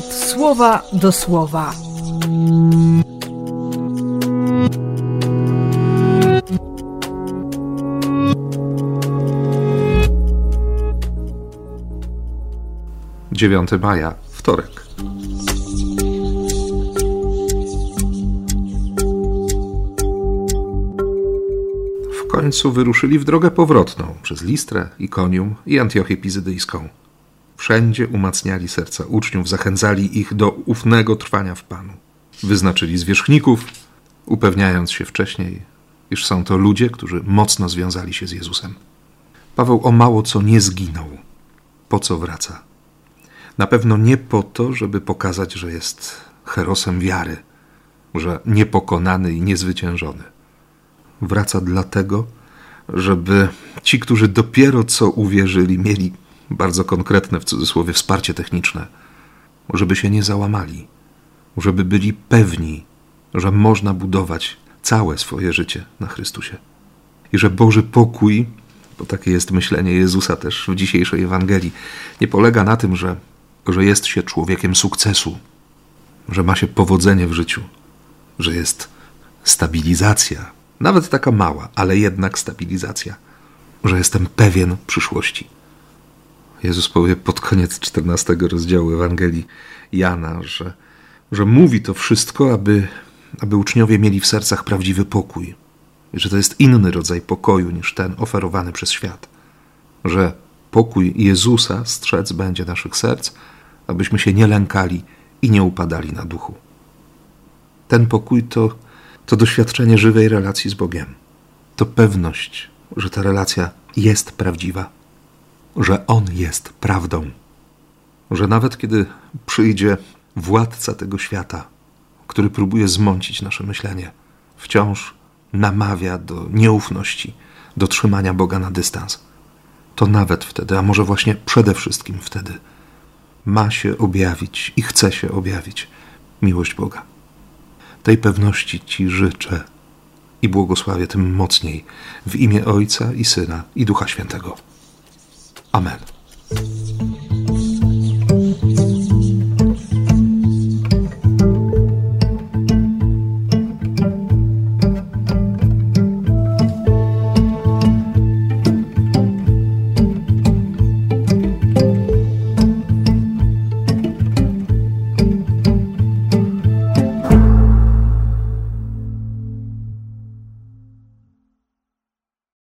słowa do słowa. Dziewiąty maja, wtorek. W końcu wyruszyli w drogę powrotną przez Listrę, Ikonium i Antiochię Pizydyjską. Wszędzie umacniali serca uczniów, zachęcali ich do ufnego trwania w Panu. Wyznaczyli zwierzchników, upewniając się wcześniej, iż są to ludzie, którzy mocno związali się z Jezusem. Paweł o mało co nie zginął. Po co wraca? Na pewno nie po to, żeby pokazać, że jest herosem wiary, że niepokonany i niezwyciężony. Wraca dlatego, żeby ci, którzy dopiero co uwierzyli, mieli bardzo konkretne w cudzysłowie wsparcie techniczne, żeby się nie załamali, żeby byli pewni, że można budować całe swoje życie na Chrystusie. I że Boży pokój, bo takie jest myślenie Jezusa też w dzisiejszej Ewangelii, nie polega na tym, że, że jest się człowiekiem sukcesu, że ma się powodzenie w życiu, że jest stabilizacja, nawet taka mała, ale jednak stabilizacja, że jestem pewien przyszłości. Jezus powie pod koniec 14 rozdziału Ewangelii Jana, że, że mówi to wszystko, aby, aby uczniowie mieli w sercach prawdziwy pokój. Że to jest inny rodzaj pokoju niż ten oferowany przez świat. Że pokój Jezusa strzec będzie naszych serc, abyśmy się nie lękali i nie upadali na duchu. Ten pokój to, to doświadczenie żywej relacji z Bogiem. To pewność, że ta relacja jest prawdziwa że On jest prawdą, że nawet kiedy przyjdzie władca tego świata, który próbuje zmącić nasze myślenie, wciąż namawia do nieufności, do trzymania Boga na dystans, to nawet wtedy, a może właśnie przede wszystkim wtedy, ma się objawić i chce się objawić miłość Boga. Tej pewności Ci życzę i błogosławię tym mocniej w imię Ojca i Syna i Ducha Świętego. Amen.